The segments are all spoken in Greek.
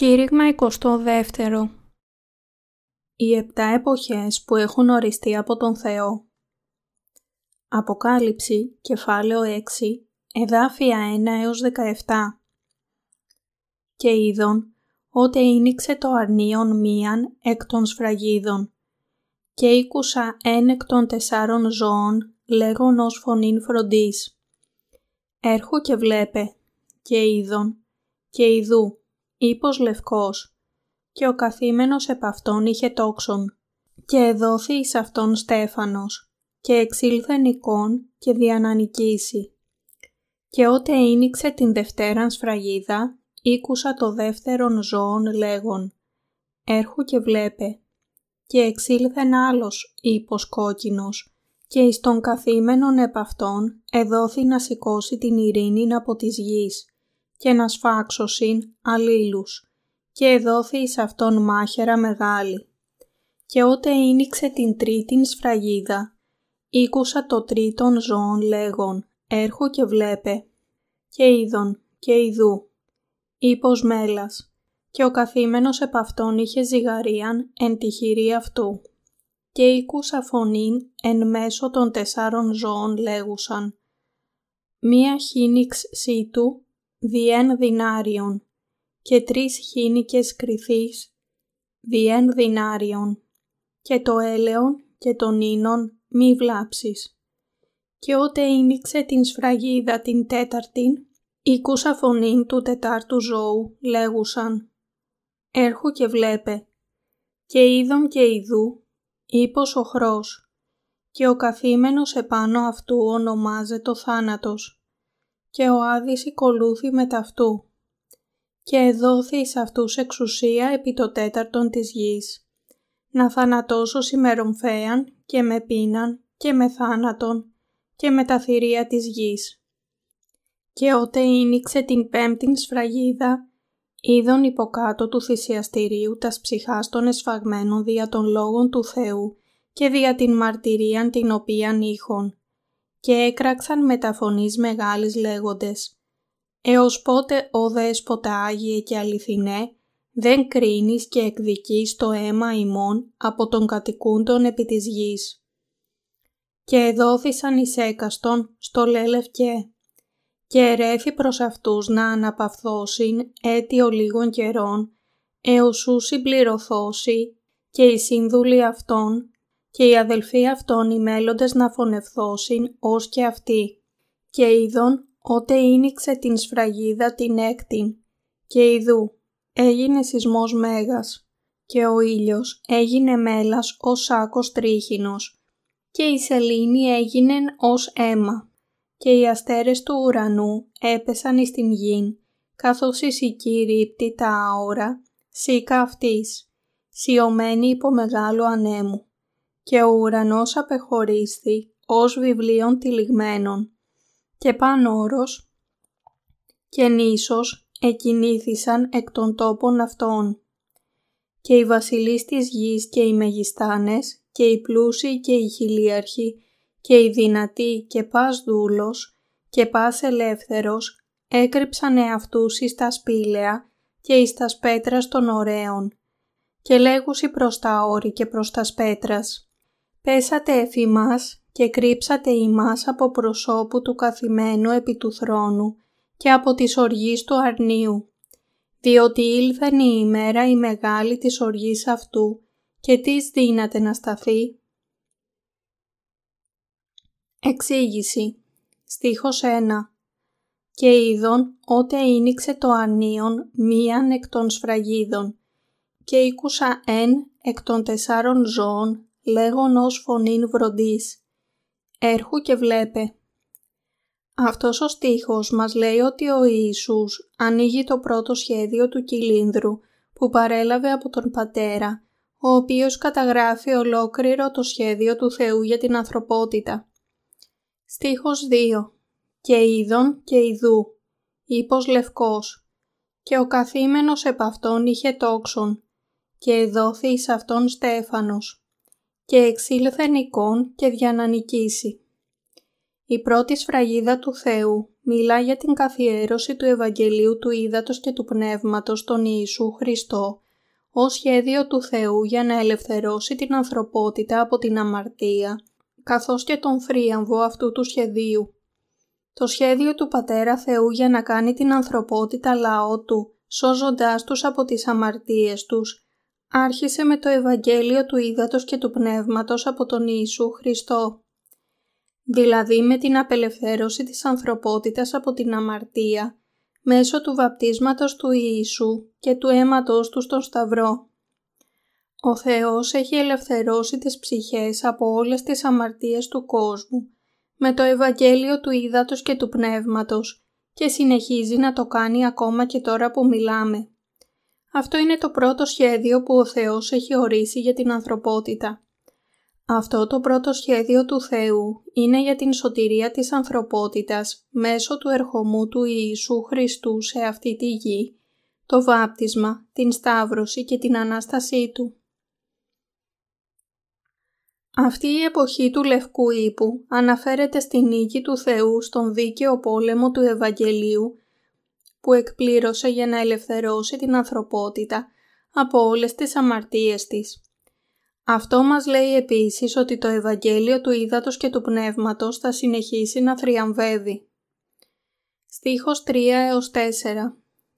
Κήρυγμα 22 Οι επτά εποχές που έχουν οριστεί από τον Θεό. Αποκάλυψη, κεφάλαιο 6, εδάφια 1 έως 17 Και είδον, ότε ίνιξε το αρνίον μίαν εκ των σφραγίδων και ήκουσα εν εκ των τεσσάρων ζώων λέγον ως φωνήν φροντής. Έρχου και βλέπε, και είδον, και ειδού, ύπος λευκός, και ο καθήμενος επ' αυτόν είχε τόξον, και εδόθη εις αυτόν στέφανος, και εξήλθεν εικόν και διανανικήσει. Και ότε ίνιξε την δευτέραν σφραγίδα, ήκουσα το δεύτερον ζώον λέγον, έρχου και βλέπε, και εξήλθεν άλλος ύπος κόκκινος, και εις τον καθήμενον επ' αυτόν εδόθη να σηκώσει την ειρήνην από της γης, και να σφάξωσιν αλλήλους και εδόθη εις αυτόν μάχερα μεγάλη. Και ότε ίνιξε την τρίτην σφραγίδα, ήκουσα το τρίτον ζώον λέγον, έρχο και βλέπε, και είδον και ειδού, ύπος μέλας, και ο καθήμενος επ' αυτόν είχε ζυγαρίαν εν τη χειρή αυτού. Και ήκουσα φωνήν εν μέσω των τεσσάρων ζώων λέγουσαν, μία χίνιξ σύτου διέν δινάριον και τρεις χίνικες κρυθείς διέν δινάριον και το έλεον και τον ίνον μη βλάψεις. Και ότε ίνιξε την σφραγίδα την τέταρτην, ήκουσα φωνήν του τετάρτου ζώου, λέγουσαν «Έρχου και βλέπε» και είδον και ειδού, ύπος οχρός, και ο καθήμενος επάνω αυτού ονομάζεται ο θάνατος και ο Άδης οικολούθη με ταυτού. Και εδόθης εις αυτούς εξουσία επί το τέταρτον της γης. Να θανατώσω σημερομφέαν και με πείναν και με θάνατον και με τα θηρία της γης. Και ότε ίνιξε την πέμπτην σφραγίδα, είδον υποκάτω του θυσιαστηρίου τας ψυχάς των εσφαγμένων δια των λόγων του Θεού και δια την μαρτυρίαν την οποίαν ήχον και έκραξαν με τα φωνής μεγάλης λέγοντες «Έως πότε, ο Δέσποτα Άγιε και αληθινέ, δεν κρίνεις και εκδικείς το αίμα ημών από τον κατοικούντον επί της γης». Και εδόθησαν εις έκαστον στο λέλευκε και ερέθη προς αυτούς να αναπαυθώσιν έτη ο λίγων καιρών, έως σου συμπληρωθώσει και οι σύνδουλοι αυτών και οι αδελφοί αυτών οι μέλλοντες να φωνευθώσιν ως και αυτοί. Και είδον ότε ίνιξε την σφραγίδα την έκτην και ειδού έγινε σεισμός μέγας και ο ήλιος έγινε μέλας ως σάκος τρίχινος και η σελήνη έγινε ως αίμα και οι αστέρες του ουρανού έπεσαν εις την γην καθώς η σική τα άωρα σίκα αυτής, σιωμένη υπό μεγάλο ανέμου και ο ουρανός απεχωρίσθη ως βιβλίων τυλιγμένων. Και όρος και νήσος εκινήθησαν εκ των τόπων αυτών. Και οι βασιλείς της γης και οι μεγιστάνες και οι πλούσιοι και οι χιλίαρχοι και οι δυνατοί και πας δούλος και πας ελεύθερος έκρυψαν εαυτούς εις τα σπήλαια και εις τα πέτρας των ωραίων. Και λέγουσι προς τα όρη και προς τα πέτρας πέσατε εφημάς και κρύψατε ημάς από προσώπου του καθημένου επί του θρόνου και από της οργής του αρνίου, διότι ήλθεν η ημέρα η μεγάλη της οργής αυτού και τις δύναται να σταθεί. Εξήγηση. Στίχος 1 «Και είδον ότε ίνιξε το αρνίον μίαν εκ των σφραγίδων και ήκουσα εν εκ των τεσσάρων ζώων λέγον ως φωνήν βροντής. Έρχου και βλέπε. Αυτός ο στίχος μας λέει ότι ο Ιησούς ανοίγει το πρώτο σχέδιο του κυλίνδρου που παρέλαβε από τον Πατέρα, ο οποίος καταγράφει ολόκληρο το σχέδιο του Θεού για την ανθρωπότητα. Στίχος 2 «Και είδον και ειδού, ύπος λευκός, και ο καθήμενος επ' αυτόν είχε τόξον, και εδόθη εις αυτόν στέφανος, και εξήλθεν εικόν και διανανικήσει. Η πρώτη σφραγίδα του Θεού μιλά για την καθιέρωση του Ευαγγελίου του Ήδατος και του Πνεύματος στον Ιησού Χριστό ως σχέδιο του Θεού για να ελευθερώσει την ανθρωπότητα από την αμαρτία, καθώς και τον θρίαμβο αυτού του σχεδίου. Το σχέδιο του Πατέρα Θεού για να κάνει την ανθρωπότητα λαό Του, σώζοντάς τους από τις αμαρτίες τους, άρχισε με το Ευαγγέλιο του Ήδατος και του Πνεύματος από τον Ιησού Χριστό. Δηλαδή με την απελευθέρωση της ανθρωπότητας από την αμαρτία, μέσω του βαπτίσματος του Ιησού και του αίματος του στον Σταυρό. Ο Θεός έχει ελευθερώσει τις ψυχές από όλες τις αμαρτίες του κόσμου με το Ευαγγέλιο του Ήδατος και του Πνεύματος και συνεχίζει να το κάνει ακόμα και τώρα που μιλάμε. Αυτό είναι το πρώτο σχέδιο που ο Θεός έχει ορίσει για την ανθρωπότητα. Αυτό το πρώτο σχέδιο του Θεού είναι για την σωτηρία της ανθρωπότητας μέσω του ερχομού του Ιησού Χριστού σε αυτή τη γη, το βάπτισμα, την σταύρωση και την Ανάστασή Του. Αυτή η εποχή του Λευκού Ήπου αναφέρεται στη νίκη του Θεού στον δίκαιο πόλεμο του Ευαγγελίου που εκπλήρωσε για να ελευθερώσει την ανθρωπότητα από όλες τις αμαρτίες της. Αυτό μας λέει επίσης ότι το Ευαγγέλιο του Ήδατος και του Πνεύματος θα συνεχίσει να θριαμβεύει. Στίχος 3 έως 4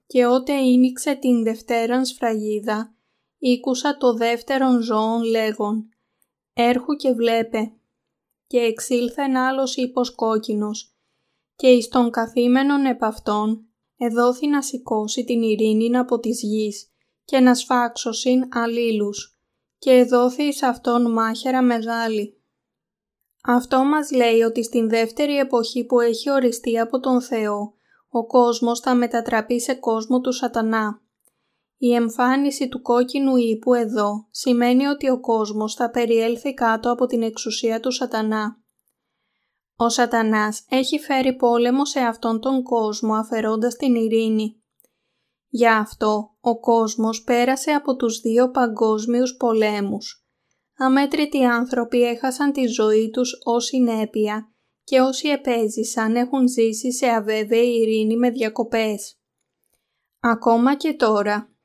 «Και ότε ίνιξε την δευτέραν σφραγίδα, ήκουσα το δεύτερον ζώον λέγον «Έρχου και βλέπε» και εξήλθεν άλλος ύπος κόκκινος και εις τον καθήμενον επ' αυτόν εδόθη να σηκώσει την ειρήνη από της γης και να σφάξωσιν αλλήλους και εδόθη εις αυτόν μάχερα μεγάλη. Αυτό μας λέει ότι στην δεύτερη εποχή που έχει οριστεί από τον Θεό, ο κόσμος θα μετατραπεί σε κόσμο του σατανά. Η εμφάνιση του κόκκινου ύπου εδώ σημαίνει ότι ο κόσμος θα περιέλθει κάτω από την εξουσία του σατανά. Ο σατανάς έχει φέρει πόλεμο σε αυτόν τον κόσμο αφαιρώντας την ειρήνη. Γι' αυτό ο κόσμος πέρασε από τους δύο παγκόσμιους πολέμους. Αμέτρητοι άνθρωποι έχασαν τη ζωή τους ως συνέπεια και όσοι επέζησαν έχουν ζήσει σε αβέβαιη ειρήνη με διακοπές. Ακόμα και τώρα,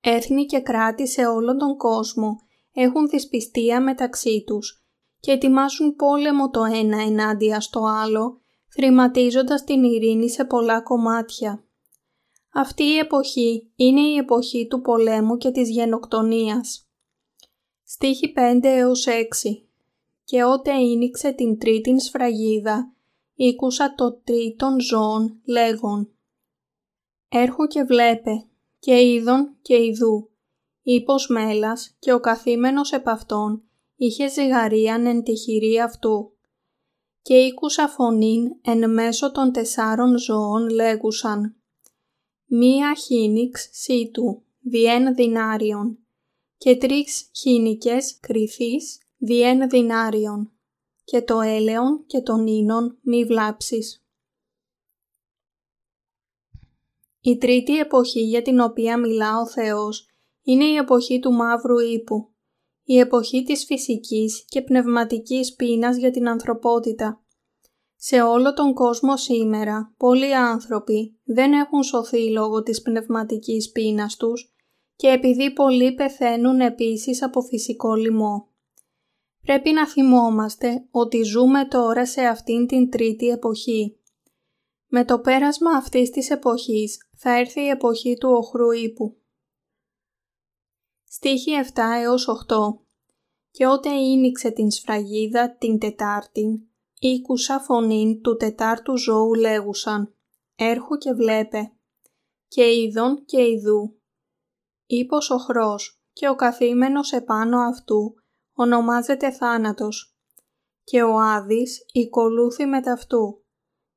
έθνη και κράτη σε όλον τον κόσμο έχουν δυσπιστία μεταξύ τους και ετοιμάζουν πόλεμο το ένα ενάντια στο άλλο, θρηματίζοντας την ειρήνη σε πολλά κομμάτια. Αυτή η εποχή είναι η εποχή του πολέμου και της γενοκτονίας. Στίχη 5 έως 6 «Και ότε ίνιξε την τρίτην σφραγίδα, ήκουσα το τρίτον ζώων λέγον «Έρχου και βλέπε, και είδον και ειδού, ύπος μέλας και ο καθήμενος επ' αυτόν είχε ζυγαρίαν εν τη χειρή αυτού. Και ήκουσα φωνήν εν μέσω των τεσσάρων ζώων λέγουσαν «Μία χίνιξ σίτου, διέν δυνάριον, και τρεις χίνικες κρυθείς διέν δυνάριον, και το έλεον και τον ίνον μη βλάψεις». Η τρίτη εποχή για την οποία μιλά ο Θεός είναι η εποχή του μαύρου ύπου, η εποχή της φυσικής και πνευματικής πείνας για την ανθρωπότητα. Σε όλο τον κόσμο σήμερα, πολλοί άνθρωποι δεν έχουν σωθεί λόγω της πνευματικής πείνας τους και επειδή πολλοί πεθαίνουν επίσης από φυσικό λοιμό. Πρέπει να θυμόμαστε ότι ζούμε τώρα σε αυτήν την τρίτη εποχή. Με το πέρασμα αυτής της εποχής θα έρθει η εποχή του οχρού ύπου. Στίχη 7 έως 8 «Και ότε ίνιξε την σφραγίδα την Τετάρτην, ήκουσα φωνήν του τετάρτου ζώου λέγουσαν «Έρχου και βλέπε» και είδον και ειδού. Ήπος οχρός και ο καθήμενος επάνω αυτού ονομάζεται θάνατος και ο Άδης οικολούθη με ταυτού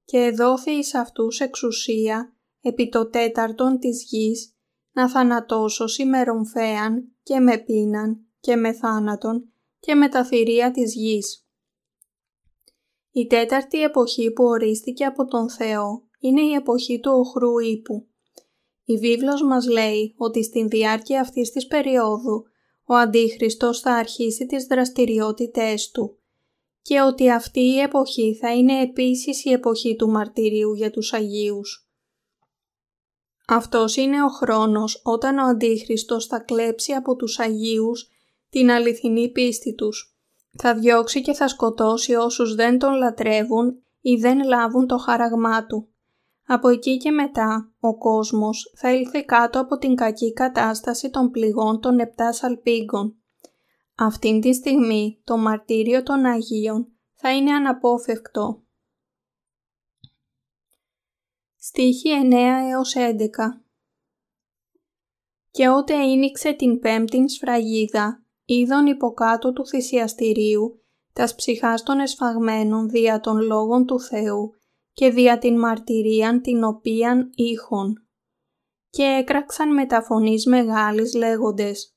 και εδόθη εις αυτούς εξουσία επί το τέταρτον της γης να θανατώσω μερομφέαν και με πίναν και με θάνατον και με τα θηρία της γης. Η τέταρτη εποχή που ορίστηκε από τον Θεό είναι η εποχή του οχρού ύπου. Η βίβλος μας λέει ότι στην διάρκεια αυτής της περίοδου ο Αντίχριστος θα αρχίσει τις δραστηριότητές του και ότι αυτή η εποχή θα είναι επίσης η εποχή του μαρτυρίου για τους Αγίους. Αυτός είναι ο χρόνος όταν ο Αντίχριστος θα κλέψει από τους Αγίους την αληθινή πίστη τους. Θα διώξει και θα σκοτώσει όσους δεν τον λατρεύουν ή δεν λάβουν το χαραγμά του. Από εκεί και μετά ο κόσμος θα ήλθε κάτω από την κακή κατάσταση των πληγών των επτά σαλπίγκων. Αυτήν τη στιγμή το μαρτύριο των Αγίων θα είναι αναπόφευκτο. Στοίχη 9 έως 11 Και ότε ίνιξε την πέμπτην σφραγίδα, είδον υποκάτω του θυσιαστηρίου, τας ψυχάς των εσφαγμένων δια των λόγων του Θεού και δια την μαρτυρίαν την οποίαν ήχον. Και έκραξαν με τα φωνής μεγάλης λέγοντες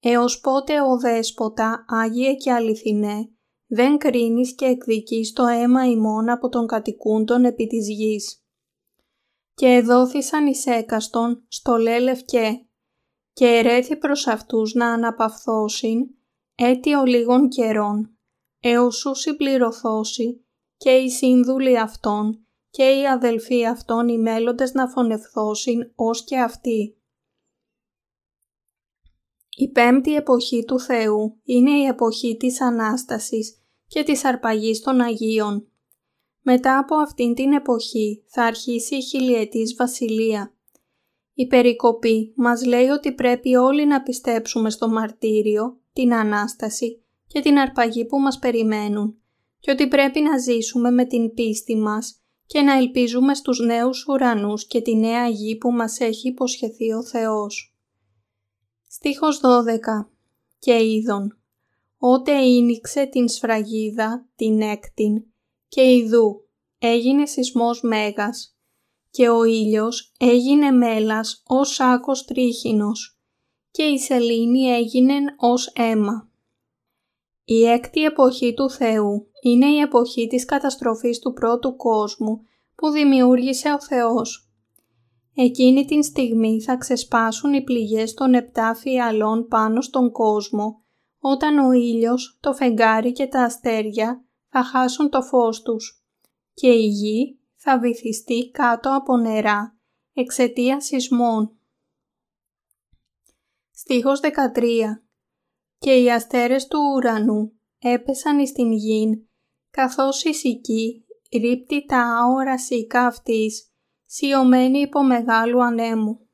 «Έως πότε ο Δέσποτα, Άγιε και Αληθινέ, δεν κρίνεις και εκδικείς το αίμα ημών από τον κατοικούντον επί της γης». Και εδόθησαν εις έκαστον στο λευκέ και ερέθη προς αυτούς να αναπαυθώσιν έτι ο λίγων καιρών, έως σου συμπληρωθώσει και οι σύνδουλοι αυτών και οι αδελφοί αυτών οι μέλλοντες να φωνευθώσιν ως και αυτοί. Η πέμπτη εποχή του Θεού είναι η εποχή της Ανάστασης και της αρπαγής των Αγίων. Μετά από αυτήν την εποχή θα αρχίσει η χιλιετής βασιλεία. Η περικοπή μας λέει ότι πρέπει όλοι να πιστέψουμε στο μαρτύριο, την Ανάσταση και την αρπαγή που μας περιμένουν και ότι πρέπει να ζήσουμε με την πίστη μας και να ελπίζουμε στους νέους ουρανούς και τη νέα γη που μας έχει υποσχεθεί ο Θεός. Στίχος 12 Και είδον, ότε ίνιξε την σφραγίδα, την έκτην, και ιδού, έγινε σεισμός μέγας, και ο ήλιος έγινε μέλας ως άκος τρίχινος, και η σελήνη έγινε ως αίμα. Η έκτη εποχή του Θεού είναι η εποχή της καταστροφής του πρώτου κόσμου που δημιούργησε ο Θεός. Εκείνη την στιγμή θα ξεσπάσουν οι πληγές των επτά φιαλών πάνω στον κόσμο, όταν ο ήλιος, το φεγγάρι και τα αστέρια θα χάσουν το φως τους και η γη θα βυθιστεί κάτω από νερά εξαιτία σεισμών. Στίχος 13 Και οι αστέρες του ουρανού έπεσαν εις την γην καθώς η σική ρίπτει τα άορα σικά αυτής, σιωμένη υπό μεγάλου ανέμου.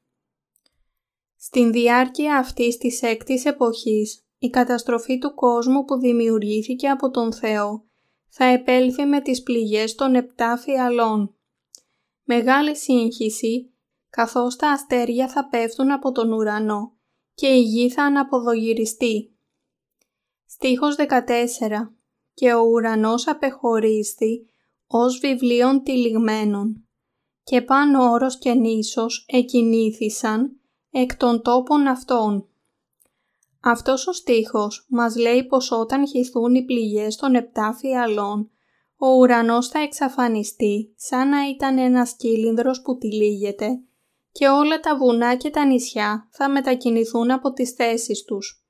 Στην διάρκεια αυτής της έκτης εποχής, η καταστροφή του κόσμου που δημιουργήθηκε από τον Θεό θα επέλθει με τις πληγές των επτά φιαλών. Μεγάλη σύγχυση, καθώς τα αστέρια θα πέφτουν από τον ουρανό και η γη θα αναποδογυριστεί. Στίχος 14 και ο ουρανός απεχωρίστη ως βιβλίων τυλιγμένων και πάνω όρος και νήσος εκινήθησαν εκ των τόπων αυτών. Αυτός ο στίχος μας λέει πως όταν χυθούν οι πληγές των επτά φιαλών, ο ουρανός θα εξαφανιστεί σαν να ήταν ένας κύλινδρος που τυλίγεται και όλα τα βουνά και τα νησιά θα μετακινηθούν από τις θέσεις τους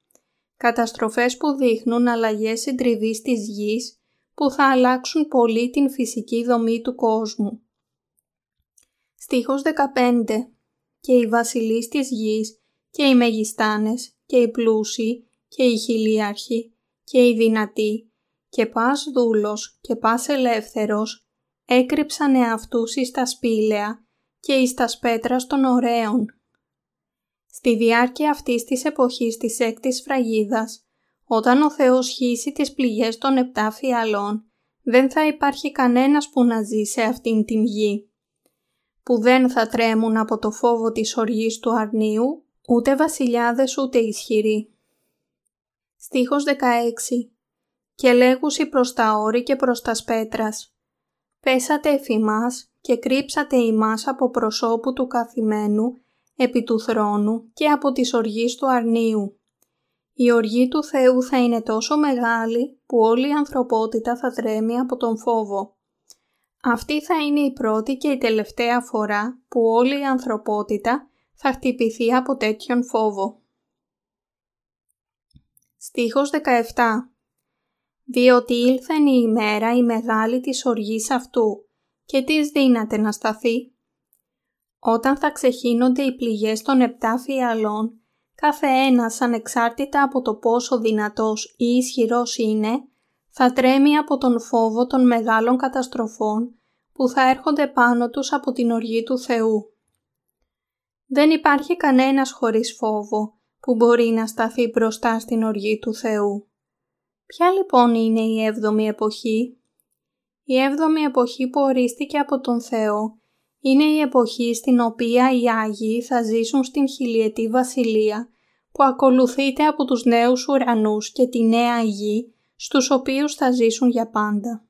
καταστροφές που δείχνουν αλλαγές συντριβής της γης που θα αλλάξουν πολύ την φυσική δομή του κόσμου. Στίχος 15 «Και οι βασιλείς της γης και οι μεγιστάνες και οι πλούσιοι και οι χιλίαρχοι και οι δυνατοί. Και πας δούλος και πας ελεύθερος έκρυψαν εαυτούς εις τα σπήλαια και εις τα σπέτρα των ωραίων. Στη διάρκεια αυτής της εποχής της έκτης φραγίδας, όταν ο Θεός χύσει τις πληγές των επτά φιαλών, δεν θα υπάρχει κανένας που να ζει σε αυτήν την γη, που δεν θα τρέμουν από το φόβο της οργής του αρνίου, ούτε βασιλιάδες ούτε ισχυροί. Στίχος 16 «Και λέγουσι προς τα όρη και προς τα σπέτρας, πέσατε εφημάς και κρύψατε ημάς από προσώπου του καθημένου επί του θρόνου και από τις οργής του αρνίου. Η οργή του Θεού θα είναι τόσο μεγάλη που όλη η ανθρωπότητα θα τρέμει από τον φόβο. Αυτή θα είναι η πρώτη και η τελευταία φορά που όλη η ανθρωπότητα θα χτυπηθεί από τέτοιον φόβο. Στίχος 17 διότι ήλθεν η ημέρα η μεγάλη της οργής αυτού και τις δύναται να σταθεί. Όταν θα ξεχύνονται οι πληγές των επτά φιαλών, κάθε ένας ανεξάρτητα από το πόσο δυνατός ή ισχυρός είναι, θα τρέμει από τον φόβο των μεγάλων καταστροφών που θα έρχονται πάνω τους από την οργή του Θεού. Δεν υπάρχει κανένας χωρίς φόβο που μπορεί να σταθεί μπροστά στην οργή του Θεού. Ποια λοιπόν είναι η έβδομη εποχή; Η έβδομη εποχή που ορίστηκε από τον Θεό είναι η εποχή στην οποία οι Άγιοι θα ζήσουν στην χιλιετή βασιλεία που ακολουθείται από τους νέους ουρανούς και τη νέα γη στους οποίους θα ζήσουν για πάντα.